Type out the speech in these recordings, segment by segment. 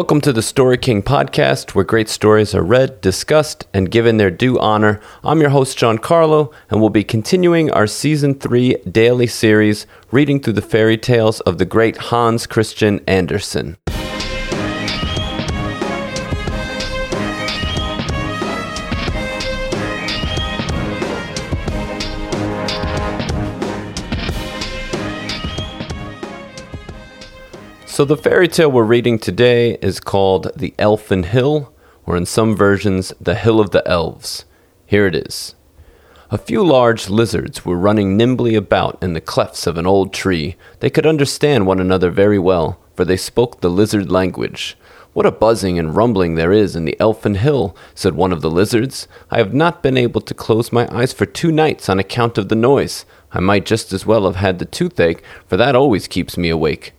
Welcome to the Story King podcast, where great stories are read, discussed, and given their due honor. I'm your host, John Carlo, and we'll be continuing our season three daily series, reading through the fairy tales of the great Hans Christian Andersen. So, the fairy tale we're reading today is called The Elfin Hill, or in some versions, The Hill of the Elves. Here it is. A few large lizards were running nimbly about in the clefts of an old tree. They could understand one another very well, for they spoke the lizard language. What a buzzing and rumbling there is in the Elfin Hill, said one of the lizards. I have not been able to close my eyes for two nights on account of the noise. I might just as well have had the toothache, for that always keeps me awake.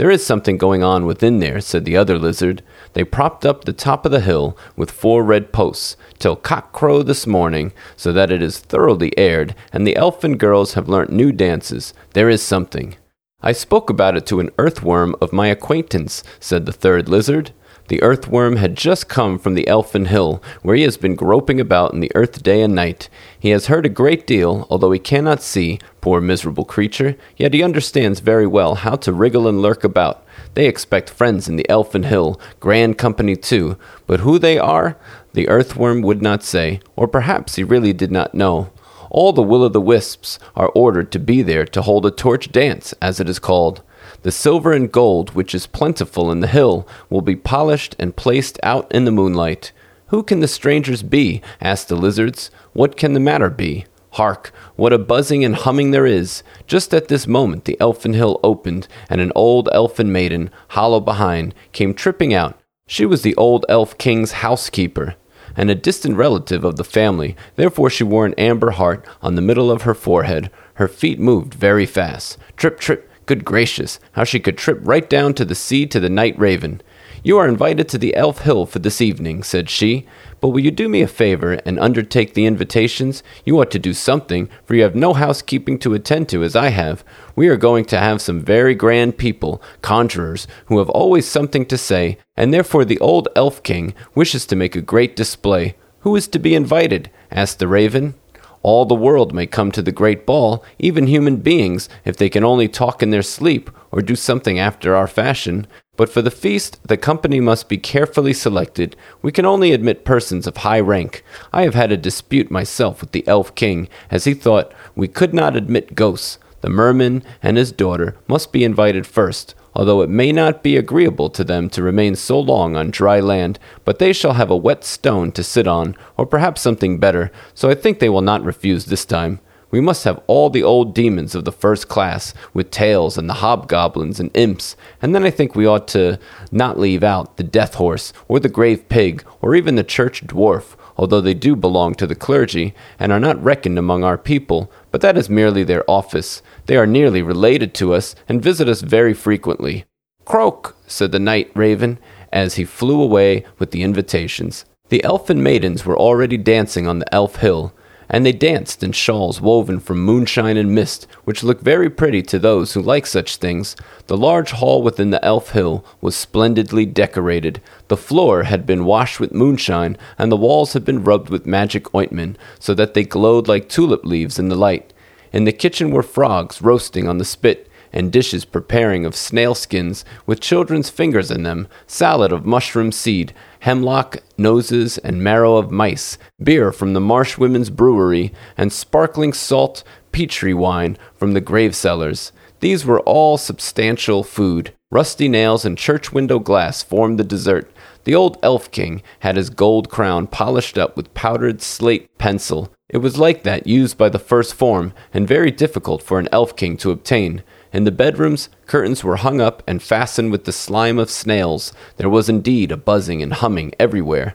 There is something going on within there, said the other lizard. They propped up the top of the hill with four red posts till cock crow this morning, so that it is thoroughly aired, and the elfin girls have learnt new dances. There is something. I spoke about it to an earthworm of my acquaintance, said the third lizard. The earthworm had just come from the Elfin Hill, where he has been groping about in the earth day and night. He has heard a great deal, although he cannot see, poor miserable creature, yet he understands very well how to wriggle and lurk about. They expect friends in the Elfin Hill, grand company too, but who they are, the earthworm would not say, or perhaps he really did not know. All the will o' the wisps are ordered to be there to hold a torch dance, as it is called. The silver and gold, which is plentiful in the hill, will be polished and placed out in the moonlight. Who can the strangers be? asked the lizards. What can the matter be? Hark, what a buzzing and humming there is! Just at this moment the elfin hill opened, and an old elfin maiden, hollow behind, came tripping out. She was the old elf king's housekeeper, and a distant relative of the family, therefore she wore an amber heart on the middle of her forehead. Her feet moved very fast. Trip, trip, Good gracious, how she could trip right down to the sea to the night raven. You are invited to the Elf Hill for this evening, said she, but will you do me a favor and undertake the invitations? You ought to do something, for you have no housekeeping to attend to as I have. We are going to have some very grand people, conjurers, who have always something to say, and therefore the old Elf King wishes to make a great display. Who is to be invited? asked the raven. All the world may come to the great ball, even human beings, if they can only talk in their sleep or do something after our fashion. But for the feast, the company must be carefully selected. We can only admit persons of high rank. I have had a dispute myself with the Elf King, as he thought we could not admit ghosts. The merman and his daughter must be invited first, although it may not be agreeable to them to remain so long on dry land, but they shall have a wet stone to sit on, or perhaps something better, so I think they will not refuse this time. We must have all the old demons of the first class, with tails and the hobgoblins and imps, and then I think we ought to not leave out the death horse, or the grave pig, or even the church dwarf, although they do belong to the clergy, and are not reckoned among our people, but that is merely their office. They are nearly related to us, and visit us very frequently. Croak, said the night raven, as he flew away with the invitations. The elfin maidens were already dancing on the elf hill, and they danced in shawls woven from moonshine and mist, which looked very pretty to those who like such things. The large hall within the Elf Hill was splendidly decorated. The floor had been washed with moonshine, and the walls had been rubbed with magic ointment, so that they glowed like tulip leaves in the light. In the kitchen were frogs roasting on the spit, and dishes preparing of snail skins with children's fingers in them, salad of mushroom seed, hemlock, noses, and marrow of mice, beer from the Marsh Women's Brewery, and sparkling salt Petri wine from the grave cellars. These were all substantial food. Rusty nails and church window glass formed the dessert. The old elf king had his gold crown polished up with powdered slate pencil. It was like that used by the first form, and very difficult for an elf king to obtain. In the bedrooms, curtains were hung up and fastened with the slime of snails. There was indeed a buzzing and humming everywhere.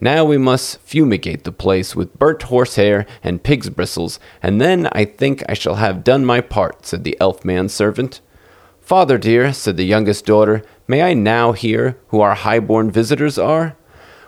Now we must fumigate the place with burnt horsehair and pig's bristles, and then I think I shall have done my part, said the elf man's servant. Father dear, said the youngest daughter, may I now hear who our high-born visitors are?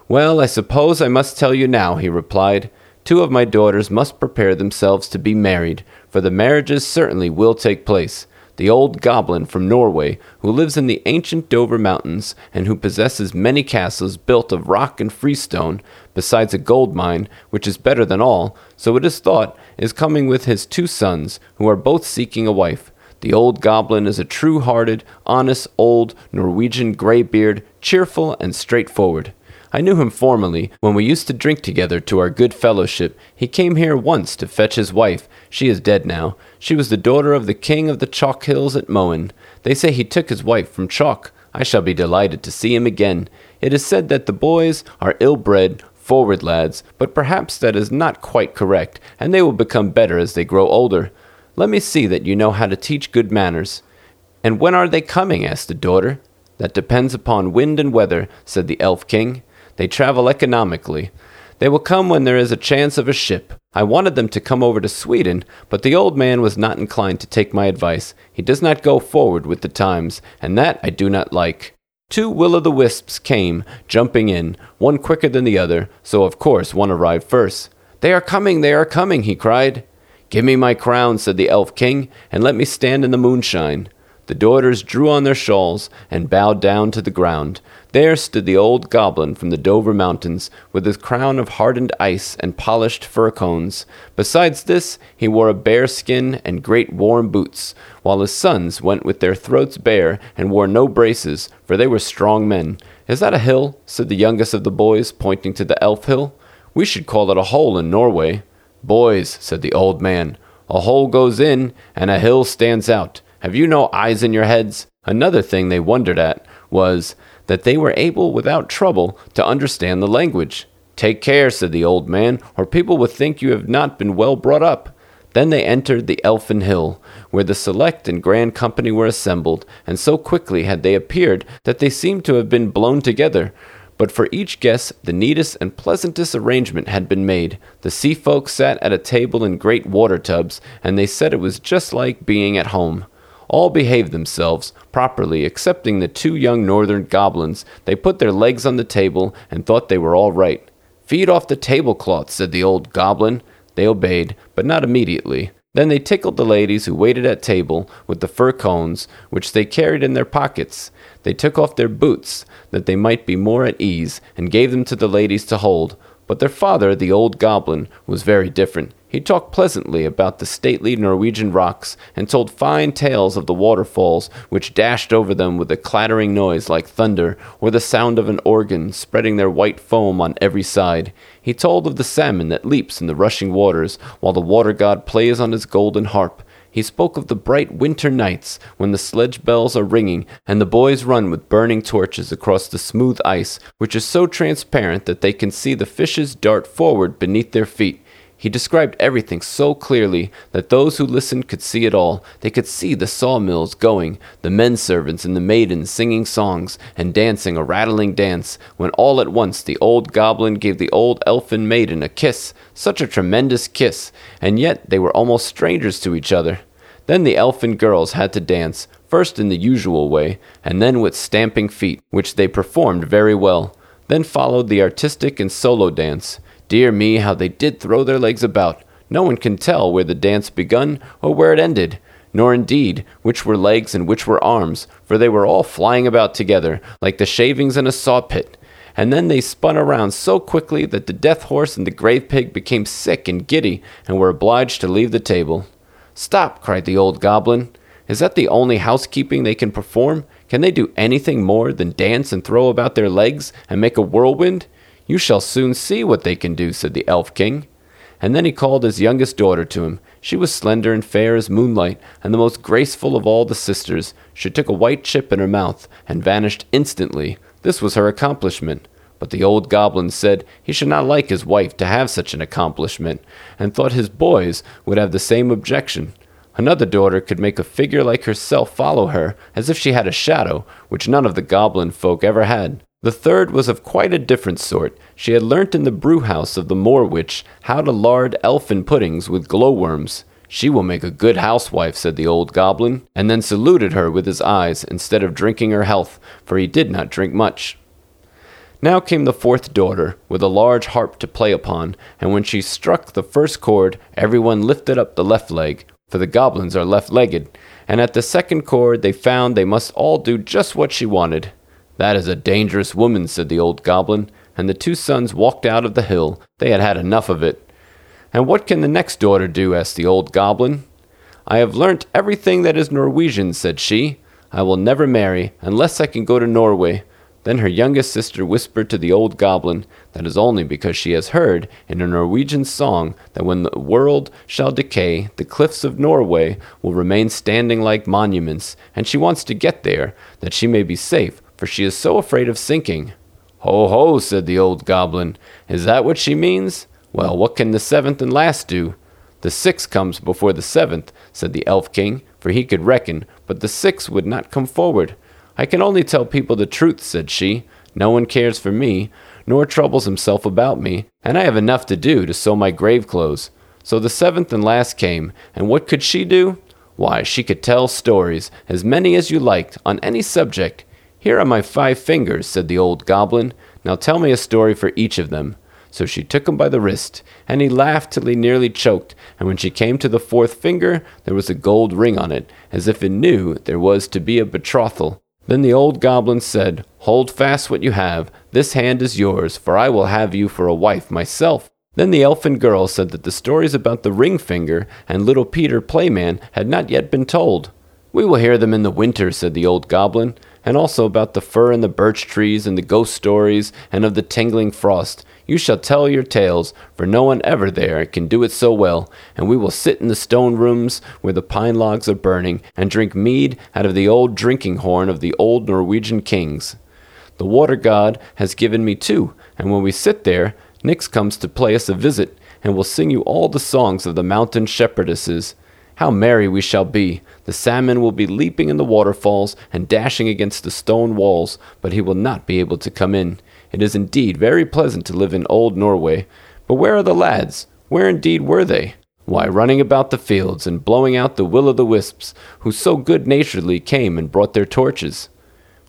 Well, I suppose I must tell you now, he replied. Two of my daughters must prepare themselves to be married, for the marriages certainly will take place. The old goblin from Norway, who lives in the ancient Dovre Mountains and who possesses many castles built of rock and freestone, besides a gold mine, which is better than all, so it is thought, is coming with his two sons, who are both seeking a wife. The old goblin is a true hearted, honest, old Norwegian graybeard, cheerful and straightforward. I knew him formerly, when we used to drink together to our good fellowship. He came here once to fetch his wife. She is dead now. She was the daughter of the king of the chalk hills at Moen. They say he took his wife from chalk. I shall be delighted to see him again. It is said that the boys are ill bred, forward lads, but perhaps that is not quite correct, and they will become better as they grow older. Let me see that you know how to teach good manners. And when are they coming? asked the daughter. That depends upon wind and weather, said the elf king. They travel economically. They will come when there is a chance of a ship. I wanted them to come over to Sweden, but the old man was not inclined to take my advice. He does not go forward with the times, and that I do not like. Two will o' the wisps came, jumping in, one quicker than the other, so of course one arrived first. They are coming, they are coming, he cried. Give me my crown, said the elf king, and let me stand in the moonshine. The daughters drew on their shawls and bowed down to the ground. There stood the old goblin from the Dovre Mountains, with his crown of hardened ice and polished fir cones. Besides this, he wore a bear skin and great warm boots, while his sons went with their throats bare and wore no braces, for they were strong men. Is that a hill? said the youngest of the boys, pointing to the elf hill. We should call it a hole in Norway. Boys, said the old man, a hole goes in and a hill stands out. Have you no eyes in your heads? Another thing they wondered at was that they were able without trouble to understand the language. Take care, said the old man, or people will think you have not been well brought up. Then they entered the Elfin Hill, where the select and grand company were assembled, and so quickly had they appeared that they seemed to have been blown together. But for each guest the neatest and pleasantest arrangement had been made. The sea folk sat at a table in great water tubs, and they said it was just like being at home. All behaved themselves properly, excepting the two young northern goblins. They put their legs on the table and thought they were all right. Feed off the tablecloth, said the old goblin. They obeyed, but not immediately. Then they tickled the ladies who waited at table with the fir cones, which they carried in their pockets. They took off their boots, that they might be more at ease, and gave them to the ladies to hold. But their father, the old goblin, was very different. He talked pleasantly about the stately Norwegian rocks, and told fine tales of the waterfalls which dashed over them with a clattering noise like thunder, or the sound of an organ spreading their white foam on every side. He told of the salmon that leaps in the rushing waters, while the water god plays on his golden harp. He spoke of the bright winter nights when the sledge bells are ringing and the boys run with burning torches across the smooth ice, which is so transparent that they can see the fishes dart forward beneath their feet. He described everything so clearly that those who listened could see it all. They could see the sawmills going, the men servants and the maidens singing songs and dancing a rattling dance, when all at once the old goblin gave the old elfin maiden a kiss, such a tremendous kiss, and yet they were almost strangers to each other. Then the elfin girls had to dance, first in the usual way, and then with stamping feet, which they performed very well. Then followed the artistic and solo dance. Dear me, how they did throw their legs about! No one can tell where the dance begun or where it ended, nor indeed which were legs and which were arms, for they were all flying about together, like the shavings in a saw pit. And then they spun around so quickly that the death horse and the grave pig became sick and giddy, and were obliged to leave the table. Stop! cried the old goblin. Is that the only housekeeping they can perform? Can they do anything more than dance and throw about their legs and make a whirlwind? You shall soon see what they can do, said the Elf King. And then he called his youngest daughter to him. She was slender and fair as moonlight, and the most graceful of all the sisters. She took a white chip in her mouth, and vanished instantly. This was her accomplishment. But the old goblin said he should not like his wife to have such an accomplishment, and thought his boys would have the same objection. Another daughter could make a figure like herself follow her, as if she had a shadow, which none of the goblin folk ever had. The third was of quite a different sort. She had learnt in the brewhouse of the Moor Witch how to lard elfin puddings with glowworms. She will make a good housewife, said the old goblin, and then saluted her with his eyes instead of drinking her health, for he did not drink much. Now came the fourth daughter, with a large harp to play upon, and when she struck the first chord, everyone lifted up the left leg, for the goblins are left legged, and at the second chord they found they must all do just what she wanted. That is a dangerous woman, said the old goblin, and the two sons walked out of the hill. They had had enough of it. And what can the next daughter do? asked the old goblin. I have learnt everything that is Norwegian, said she. I will never marry unless I can go to Norway. Then her youngest sister whispered to the old goblin that is only because she has heard in a Norwegian song that when the world shall decay, the cliffs of Norway will remain standing like monuments, and she wants to get there that she may be safe, for she is so afraid of sinking. Ho, ho, said the old goblin. Is that what she means? Well, what can the seventh and last do? The sixth comes before the seventh, said the elf king, for he could reckon, but the sixth would not come forward. I can only tell people the truth, said she. No one cares for me, nor troubles himself about me, and I have enough to do to sew my grave clothes. So the seventh and last came, and what could she do? Why, she could tell stories, as many as you liked, on any subject. Here are my five fingers, said the old goblin. Now tell me a story for each of them. So she took him by the wrist, and he laughed till he nearly choked. And when she came to the fourth finger, there was a gold ring on it, as if it knew there was to be a betrothal. Then the old goblin said, Hold fast what you have. This hand is yours, for I will have you for a wife myself. Then the elfin girl said that the stories about the ring finger and little Peter Playman had not yet been told. We will hear them in the winter, said the old goblin, and also about the fir and the birch trees and the ghost stories and of the tingling frost. You shall tell your tales, for no one ever there can do it so well, and we will sit in the stone rooms where the pine logs are burning, and drink mead out of the old drinking horn of the old Norwegian kings. The water god has given me two, and when we sit there, Nix comes to play us a visit, and will sing you all the songs of the mountain shepherdesses. How merry we shall be! The salmon will be leaping in the waterfalls and dashing against the stone walls, but he will not be able to come in. It is indeed very pleasant to live in old Norway. But where are the lads? Where indeed were they? Why, running about the fields and blowing out the will o' the wisps, who so good naturedly came and brought their torches.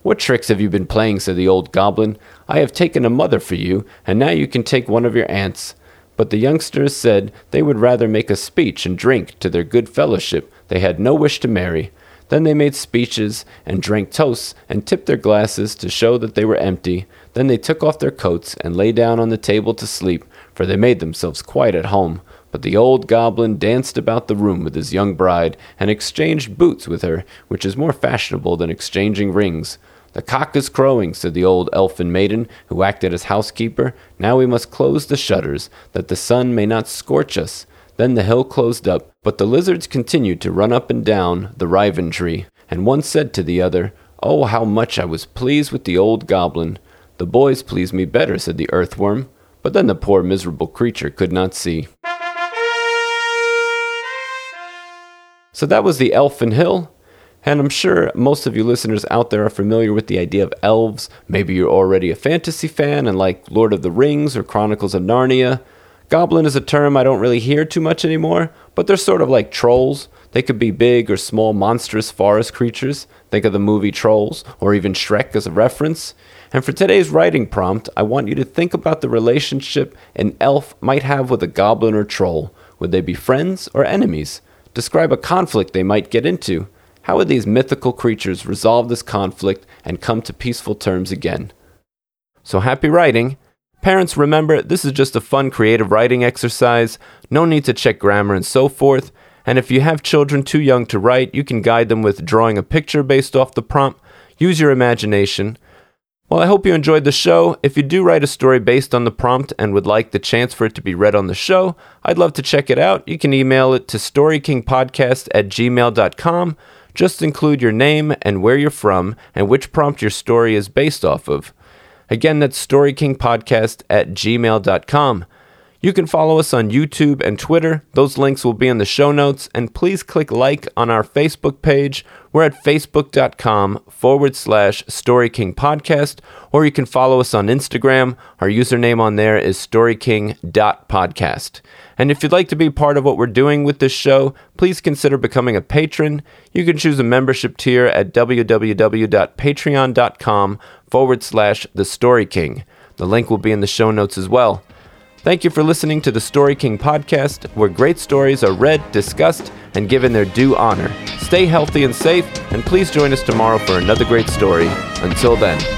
What tricks have you been playing? said the old goblin. I have taken a mother for you, and now you can take one of your aunts. But the youngsters said they would rather make a speech and drink to their good fellowship. They had no wish to marry. Then they made speeches and drank toasts and tipped their glasses to show that they were empty. Then they took off their coats and lay down on the table to sleep, for they made themselves quite at home. But the old goblin danced about the room with his young bride, and exchanged boots with her, which is more fashionable than exchanging rings. The cock is crowing, said the old elfin maiden, who acted as housekeeper. Now we must close the shutters, that the sun may not scorch us. Then the hill closed up, but the lizards continued to run up and down the riven tree, and one said to the other, Oh, how much I was pleased with the old goblin. The boys pleased me better, said the earthworm, but then the poor miserable creature could not see. So that was the Elfin Hill, and I'm sure most of you listeners out there are familiar with the idea of elves. Maybe you're already a fantasy fan and like Lord of the Rings or Chronicles of Narnia. Goblin is a term I don't really hear too much anymore, but they're sort of like trolls. They could be big or small, monstrous forest creatures. Think of the movie Trolls, or even Shrek as a reference. And for today's writing prompt, I want you to think about the relationship an elf might have with a goblin or troll. Would they be friends or enemies? Describe a conflict they might get into. How would these mythical creatures resolve this conflict and come to peaceful terms again? So happy writing! Parents, remember, this is just a fun creative writing exercise. No need to check grammar and so forth. And if you have children too young to write, you can guide them with drawing a picture based off the prompt. Use your imagination. Well, I hope you enjoyed the show. If you do write a story based on the prompt and would like the chance for it to be read on the show, I'd love to check it out. You can email it to storykingpodcast at gmail.com. Just include your name and where you're from and which prompt your story is based off of. Again, that's storykingpodcast at gmail.com. You can follow us on YouTube and Twitter. Those links will be in the show notes. And please click like on our Facebook page. We're at facebook.com forward slash Story King Podcast. Or you can follow us on Instagram. Our username on there is storyking.podcast. And if you'd like to be part of what we're doing with this show, please consider becoming a patron. You can choose a membership tier at www.patreon.com forward slash The Story King. The link will be in the show notes as well. Thank you for listening to the Story King podcast, where great stories are read, discussed, and given their due honor. Stay healthy and safe, and please join us tomorrow for another great story. Until then.